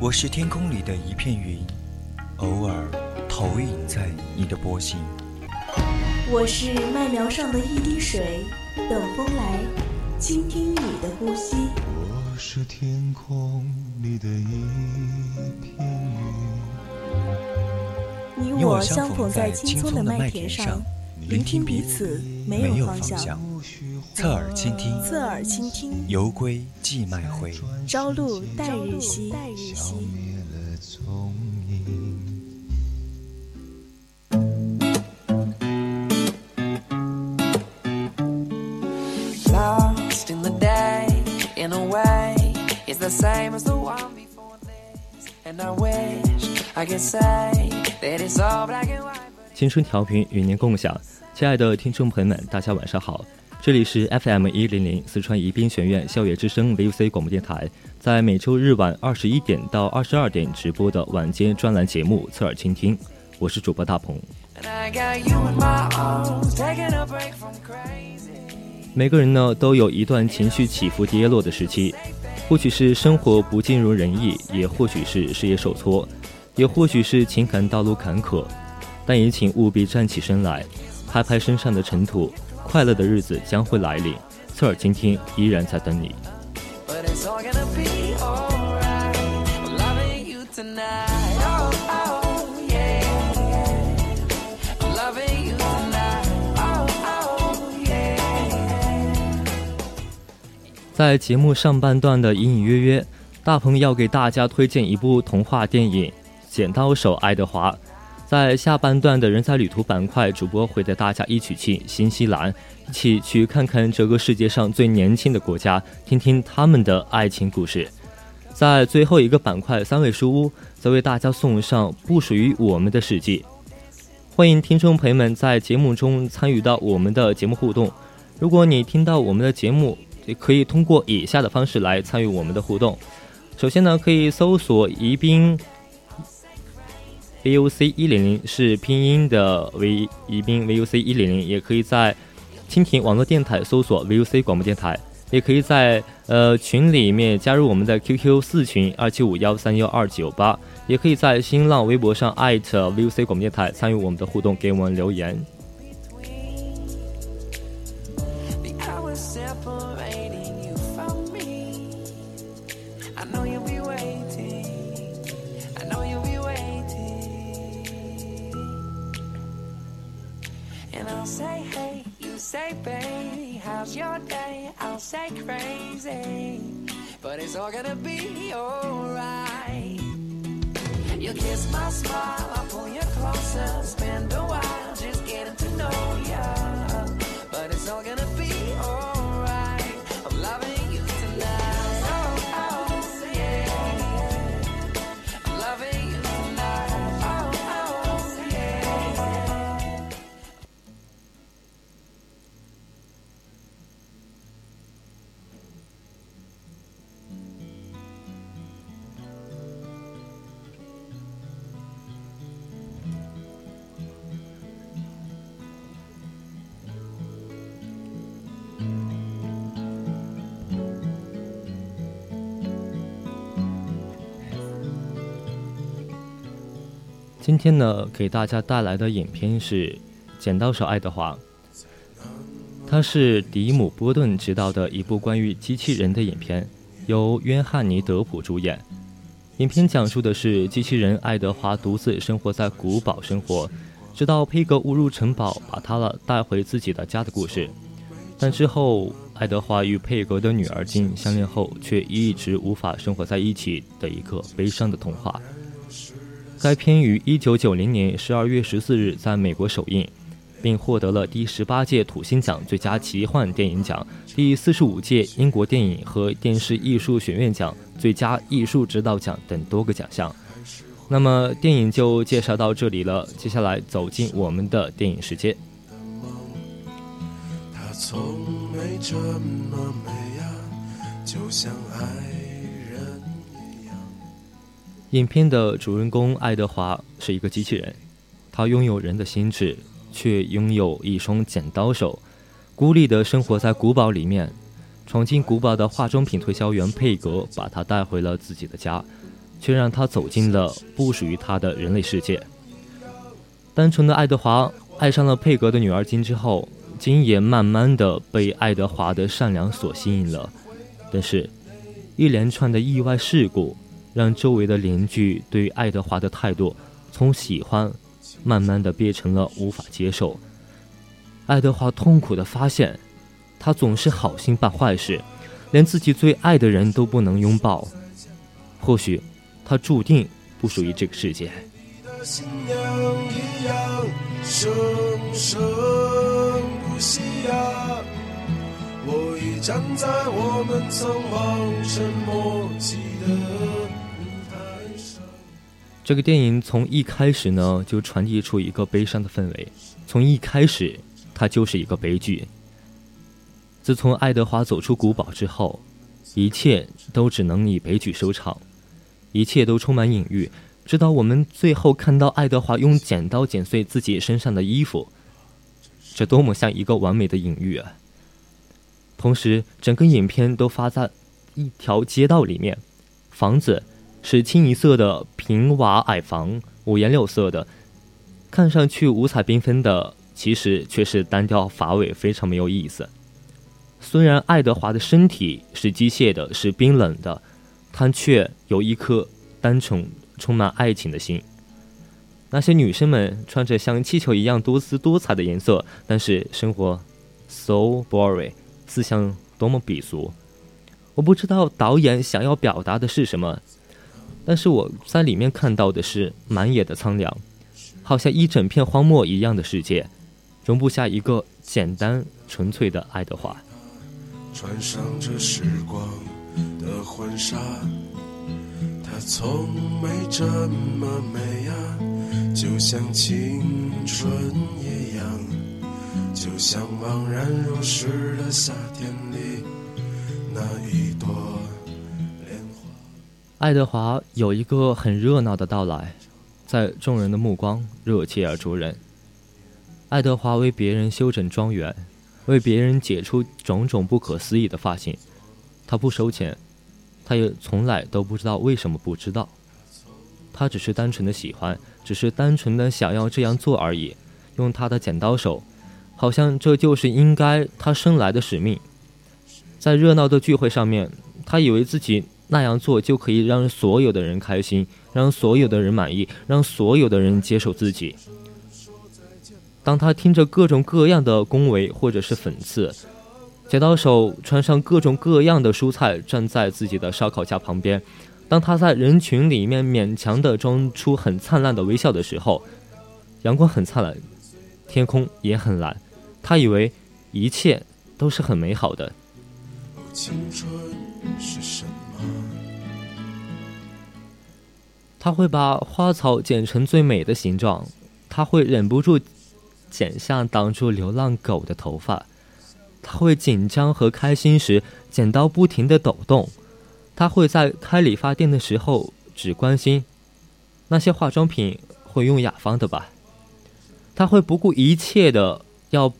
我是天空里的一片云，偶尔投影在你的波心。我是麦苗上的一滴水，等风来，倾听你的呼吸。我是天空里的一片云，你我相逢在青葱的麦田上，聆听彼此没有方向。侧耳倾听，侧耳倾听，犹归寄麦回，朝露待日晞。青春调频与您共享，亲爱的听众朋友们，大家晚上好。这里是 FM 一零零四川宜宾学院校园之声 VOC 广播电台，在每周日晚二十一点到二十二点直播的晚间专栏节目《侧耳倾听》，我是主播大鹏。每个人呢都有一段情绪起伏跌落的时期，或许是生活不尽如人意，也或许是事业受挫，也或许是情感道路坎坷，但也请务必站起身来，拍拍身上的尘土。快乐的日子将会来临，侧耳倾听依然在等你。在节目上半段的隐隐约约，大鹏要给大家推荐一部童话电影《剪刀手爱德华》。在下半段的人在旅途板块，主播会带大家一起去新西兰，一起去看看这个世界上最年轻的国家，听听他们的爱情故事。在最后一个板块，三味书屋则为大家送上不属于我们的世界。欢迎听众朋友们在节目中参与到我们的节目互动。如果你听到我们的节目，也可以通过以下的方式来参与我们的互动。首先呢，可以搜索宜宾。VOC 一零零是拼音的 V 宜宾 VOC 一零零，也可以在蜻蜓网络电台搜索 VOC 广播电台，也可以在呃群里面加入我们的 QQ 四群二七五幺三幺二九八，也可以在新浪微博上艾特 VOC 广播电台参与我们的互动，给我们留言。Your day, I'll say crazy, but it's all gonna be alright. You kiss my smile, I'll pull you closer, spend a while just getting to know ya, but it's all gonna 今天呢，给大家带来的影片是《剪刀手爱德华》，它是迪姆·波顿执导的一部关于机器人的影片，由约翰尼·德普主演。影片讲述的是机器人爱德华独自生活在古堡生活，直到佩格误入城堡，把他了带回自己的家的故事。但之后，爱德华与佩格的女儿金相恋后，却一直无法生活在一起的一个悲伤的童话。该片于一九九零年十二月十四日在美国首映，并获得了第十八届土星奖最佳奇幻电影奖、第四十五届英国电影和电视艺术学院奖最佳艺术指导奖等多个奖项。那么，电影就介绍到这里了。接下来走进我们的电影时间。他从没这么美呀，就像爱。影片的主人公爱德华是一个机器人，他拥有人的心智，却拥有一双剪刀手，孤立地生活在古堡里面。闯进古堡的化妆品推销员佩格把他带回了自己的家，却让他走进了不属于他的人类世界。单纯的爱德华爱上了佩格的女儿金之后，金也慢慢的被爱德华的善良所吸引了。但是，一连串的意外事故让周围的邻居对爱德华的态度从喜欢，慢慢的变成了无法接受。爱德华痛苦的发现，他总是好心办坏事，连自己最爱的人都不能拥抱。或许，他注定不属于这个世界。我已站在我们曾望尘莫及的。这个电影从一开始呢，就传递出一个悲伤的氛围。从一开始，它就是一个悲剧。自从爱德华走出古堡之后，一切都只能以悲剧收场，一切都充满隐喻。直到我们最后看到爱德华用剪刀剪碎自己身上的衣服，这多么像一个完美的隐喻啊！同时，整个影片都发在一条街道里面，房子是清一色的平瓦矮房，五颜六色的，看上去五彩缤纷的，其实却是单调乏味，非常没有意思。虽然爱德华的身体是机械的，是冰冷的，他却有一颗单纯。充满爱情的心。那些女生们穿着像气球一样多姿多彩的颜色，但是生活 so boring，思想多么鄙俗。我不知道导演想要表达的是什么，但是我在里面看到的是满眼的苍凉，好像一整片荒漠一样的世界，容不下一个简单纯粹的爱德华。穿上这时光的婚纱。从没这么美啊，就像青春一样，就像茫然如逝的夏天里那一朵。爱德华有一个很热闹的到来，在众人的目光热切而灼人。爱德华为别人修整庄园，为别人解出种种不可思议的发型，他不收钱。他也从来都不知道为什么不知道，他只是单纯的喜欢，只是单纯的想要这样做而已。用他的剪刀手，好像这就是应该他生来的使命。在热闹的聚会上面，他以为自己那样做就可以让所有的人开心，让所有的人满意，让所有的人接受自己。当他听着各种各样的恭维或者是讽刺。剪刀手穿上各种各样的蔬菜，站在自己的烧烤架旁边。当他在人群里面勉强的装出很灿烂的微笑的时候，阳光很灿烂，天空也很蓝。他以为一切都是很美好的。青春是什么他会把花草剪成最美的形状，他会忍不住剪下挡住流浪狗的头发。他会紧张和开心时，剪刀不停的抖动；他会在开理发店的时候只关心那些化妆品会用雅芳的吧；他会不顾一切的要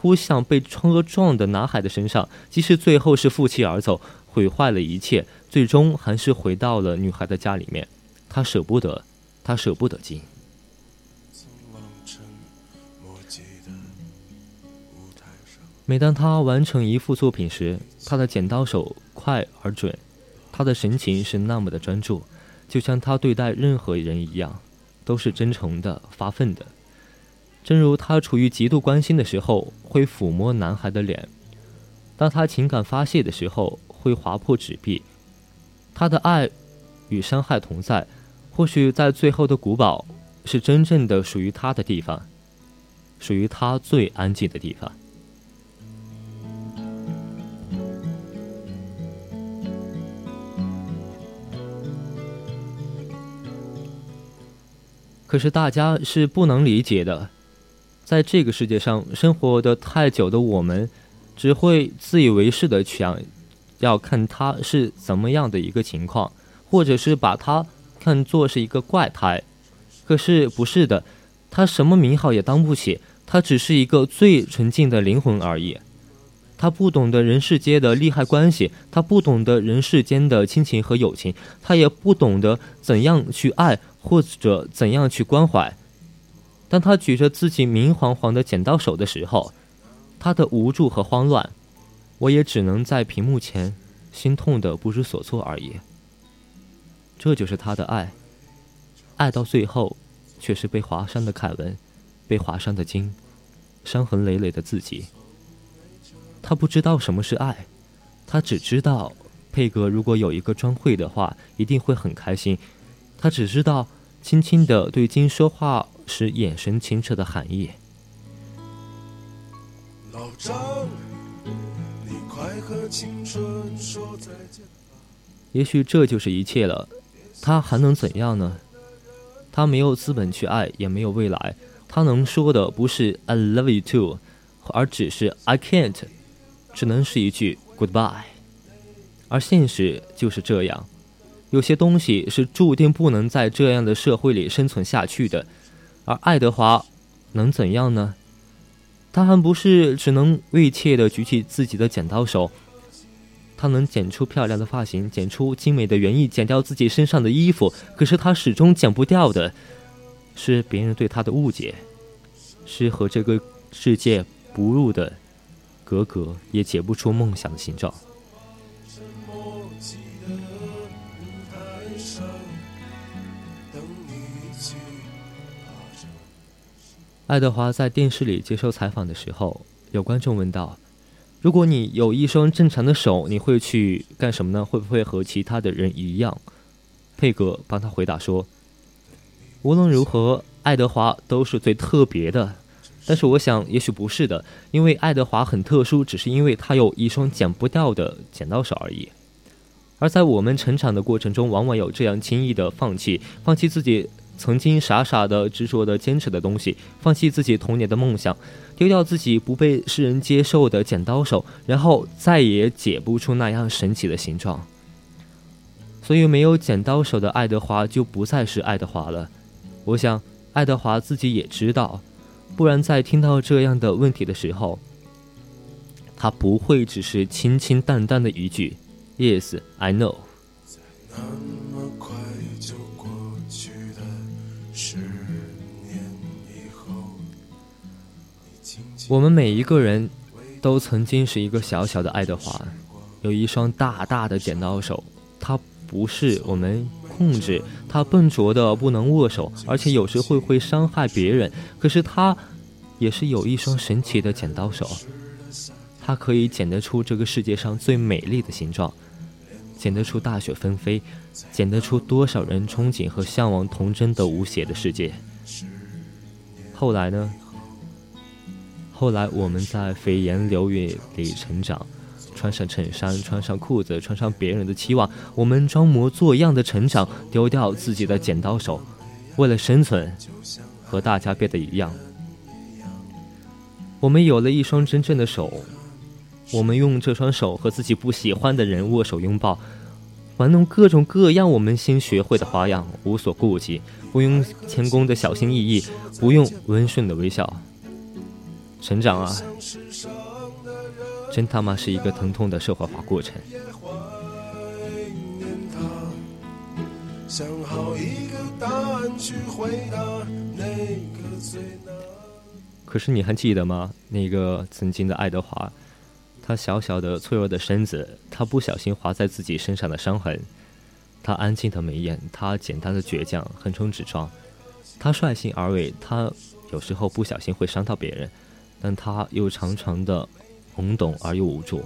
扑向被车撞的男孩的身上，即使最后是负气而走，毁坏了一切，最终还是回到了女孩的家里面。他舍不得，他舍不得进。每当他完成一幅作品时，他的剪刀手快而准，他的神情是那么的专注，就像他对待任何人一样，都是真诚的、发奋的。正如他处于极度关心的时候，会抚摸男孩的脸；当他情感发泄的时候，会划破纸币。他的爱与伤害同在，或许在最后的古堡，是真正的属于他的地方，属于他最安静的地方。可是大家是不能理解的，在这个世界上生活的太久的我们，只会自以为是的想要看他是怎么样的一个情况，或者是把他看作是一个怪胎。可是不是的，他什么名号也当不起，他只是一个最纯净的灵魂而已。他不懂得人世间的利害关系，他不懂得人世间的亲情和友情，他也不懂得怎样去爱或者怎样去关怀。当他举着自己明晃晃的剪刀手的时候，他的无助和慌乱，我也只能在屏幕前心痛的不知所措而已。这就是他的爱，爱到最后，却是被划伤的凯文，被划伤的金，伤痕累累的自己。他不知道什么是爱，他只知道佩格如果有一个专会的话，一定会很开心。他只知道轻轻的对金说话时眼神清澈的含义。老张，你快和青春说再见。也许这就是一切了，他还能怎样呢？他没有资本去爱，也没有未来。他能说的不是 "I love you too"，而只是 "I can't"。只能是一句 goodbye，而现实就是这样，有些东西是注定不能在这样的社会里生存下去的，而爱德华能怎样呢？他还不是只能畏怯地举起自己的剪刀手，他能剪出漂亮的发型，剪出精美的园艺，剪掉自己身上的衣服，可是他始终剪不掉的，是别人对他的误解，是和这个世界不入的。格格也解不出梦想的形状。爱德华在电视里接受采访的时候，有观众问道：“如果你有一双正常的手，你会去干什么呢？会不会和其他的人一样？”佩格帮他回答说：“无论如何，爱德华都是最特别的。”但是我想，也许不是的，因为爱德华很特殊，只是因为他有一双剪不掉的剪刀手而已。而在我们成长的过程中，往往有这样轻易的放弃，放弃自己曾经傻傻的执着的坚持的东西，放弃自己童年的梦想，丢掉自己不被世人接受的剪刀手，然后再也解不出那样神奇的形状。所以，没有剪刀手的爱德华就不再是爱德华了。我想，爱德华自己也知道。不然，在听到这样的问题的时候，他不会只是清清淡淡的一句 “Yes, I know”。我们每一个人都曾经是一个小小的爱德华，有一双大大的剪刀手，他不是我们。控制他笨拙的不能握手，而且有时会会伤害别人。可是他也是有一双神奇的剪刀手，他可以剪得出这个世界上最美丽的形状，剪得出大雪纷飞，剪得出多少人憧憬和向往童真的无邪的世界。后来呢？后来我们在蜚言流语里成长。穿上衬衫，穿上裤子，穿上别人的期望，我们装模作样的成长，丢掉自己的剪刀手，为了生存，和大家变得一样。我们有了一双真正的手，我们用这双手和自己不喜欢的人握手拥抱，玩弄各种各样我们新学会的花样，无所顾忌，不用谦恭的小心翼翼，不用温顺的微笑。成长啊！真他妈是一个疼痛的社会化过程。可是你还记得吗？那个曾经的爱德华，他小小的脆弱的身子，他不小心划在自己身上的伤痕，他安静的眉眼，他简单的倔强，横冲直撞，他率性而为，他有时候不小心会伤到别人，但他又常常的。懵懂而又无助，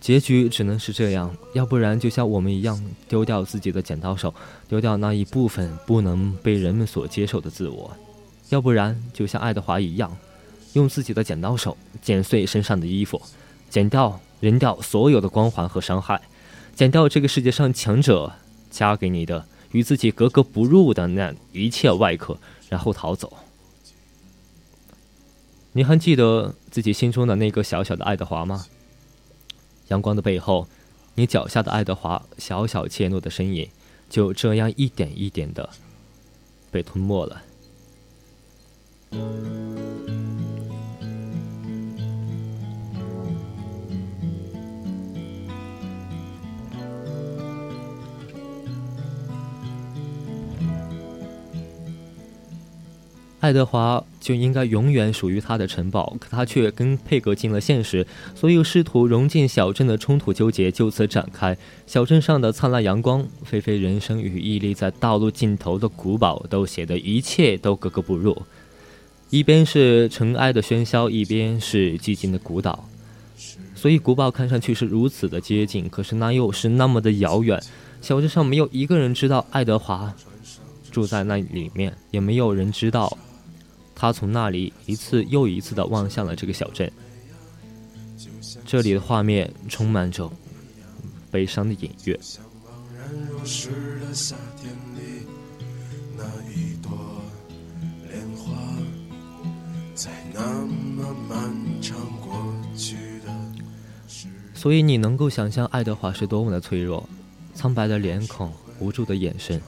结局只能是这样，要不然就像我们一样丢掉自己的剪刀手，丢掉那一部分不能被人们所接受的自我；要不然就像爱德华一样，用自己的剪刀手剪碎身上的衣服，剪掉、扔掉所有的光环和伤害，剪掉这个世界上强者加给你的与自己格格不入的那一切外壳，然后逃走。你还记得自己心中的那个小小的爱德华吗？阳光的背后，你脚下的爱德华，小小怯懦的身影，就这样一点一点的被吞没了。爱德华。就应该永远属于他的城堡，可他却跟佩格进了现实，所有试图融进小镇的冲突纠结就此展开。小镇上的灿烂阳光、菲菲人生与屹立在道路尽头的古堡，都显得一切都格格不入。一边是尘埃的喧嚣，一边是寂静的孤岛，所以古堡看上去是如此的接近，可是那又是那么的遥远。小镇上没有一个人知道爱德华住在那里面，也没有人知道。他从那里一次又一次地望向了这个小镇，这里的画面充满着悲伤的隐约。所以你能够想象爱德华是多么的脆弱，苍白的脸孔，无助的眼神，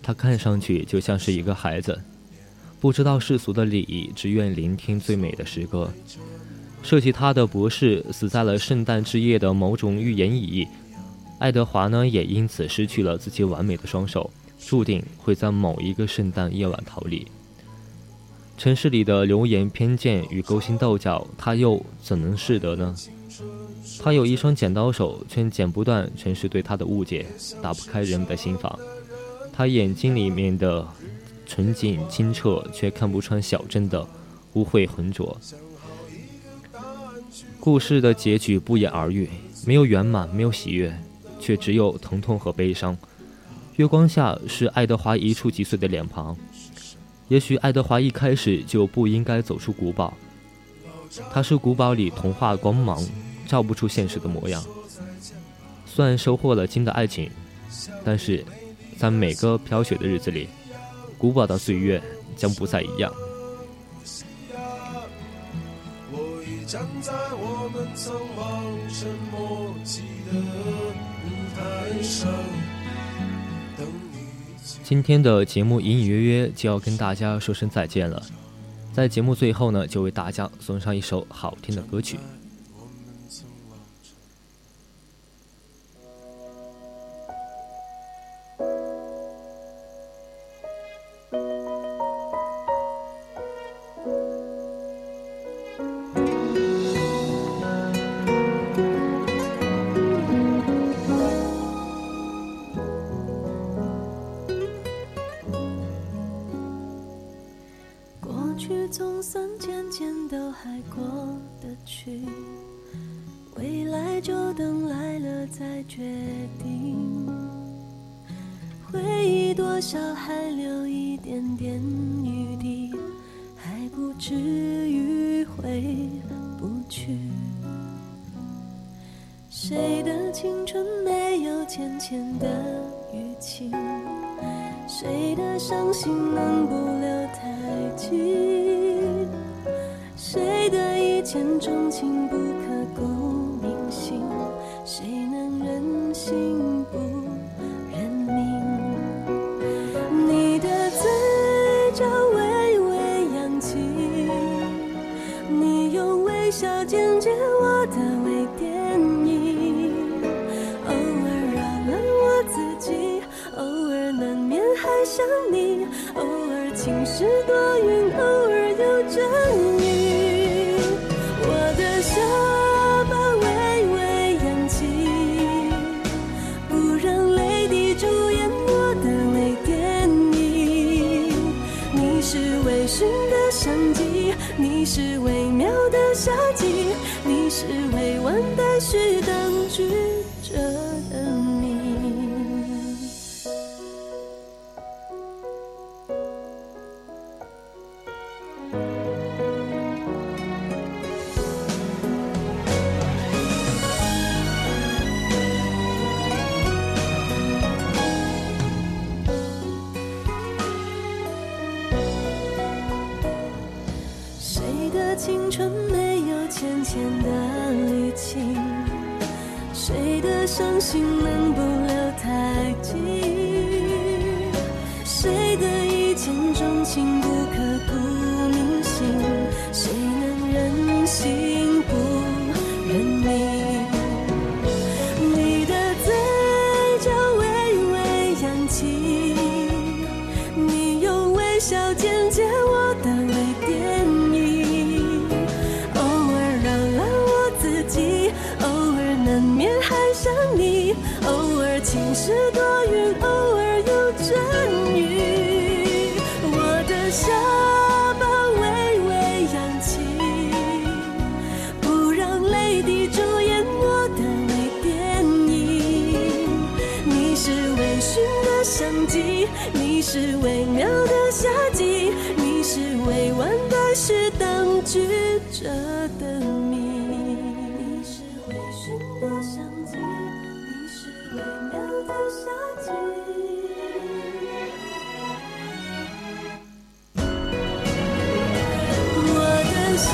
他看上去就像是一个孩子。不知道世俗的礼仪，只愿聆听最美的诗歌。设计他的博士死在了圣诞之夜的某种预言意义。爱德华呢，也因此失去了自己完美的双手，注定会在某一个圣诞夜晚逃离。城市里的流言、偏见与勾心斗角，他又怎能识得呢？他有一双剪刀手，却剪不断城市对他的误解，打不开人们的心房。他眼睛里面的。纯净清澈，却看不穿小镇的污秽浑浊。故事的结局不言而喻，没有圆满，没有喜悦，却只有疼痛和悲伤。月光下是爱德华一触即碎的脸庞。也许爱德华一开始就不应该走出古堡。他是古堡里童话光芒，照不出现实的模样。虽然收获了金的爱情，但是在每个飘雪的日子里。古堡的岁月将不再一样。今天的节目隐隐约约就要跟大家说声再见了，在节目最后呢，就为大家送上一首好听的歌曲。总算渐渐都还过得去未来就等来了再决定。回忆多少还留一点点余地还不至于回不去。谁的青春没有浅浅的语气谁的伤心能不留太记一见钟情夏季，你是未完待续等句折。青情能不留太久？谁的一见钟情不刻骨是微醺的相机，你是微妙的夏季，你是未完待续当局者的谜。你是微醺的相机，你是微妙的夏季。我的下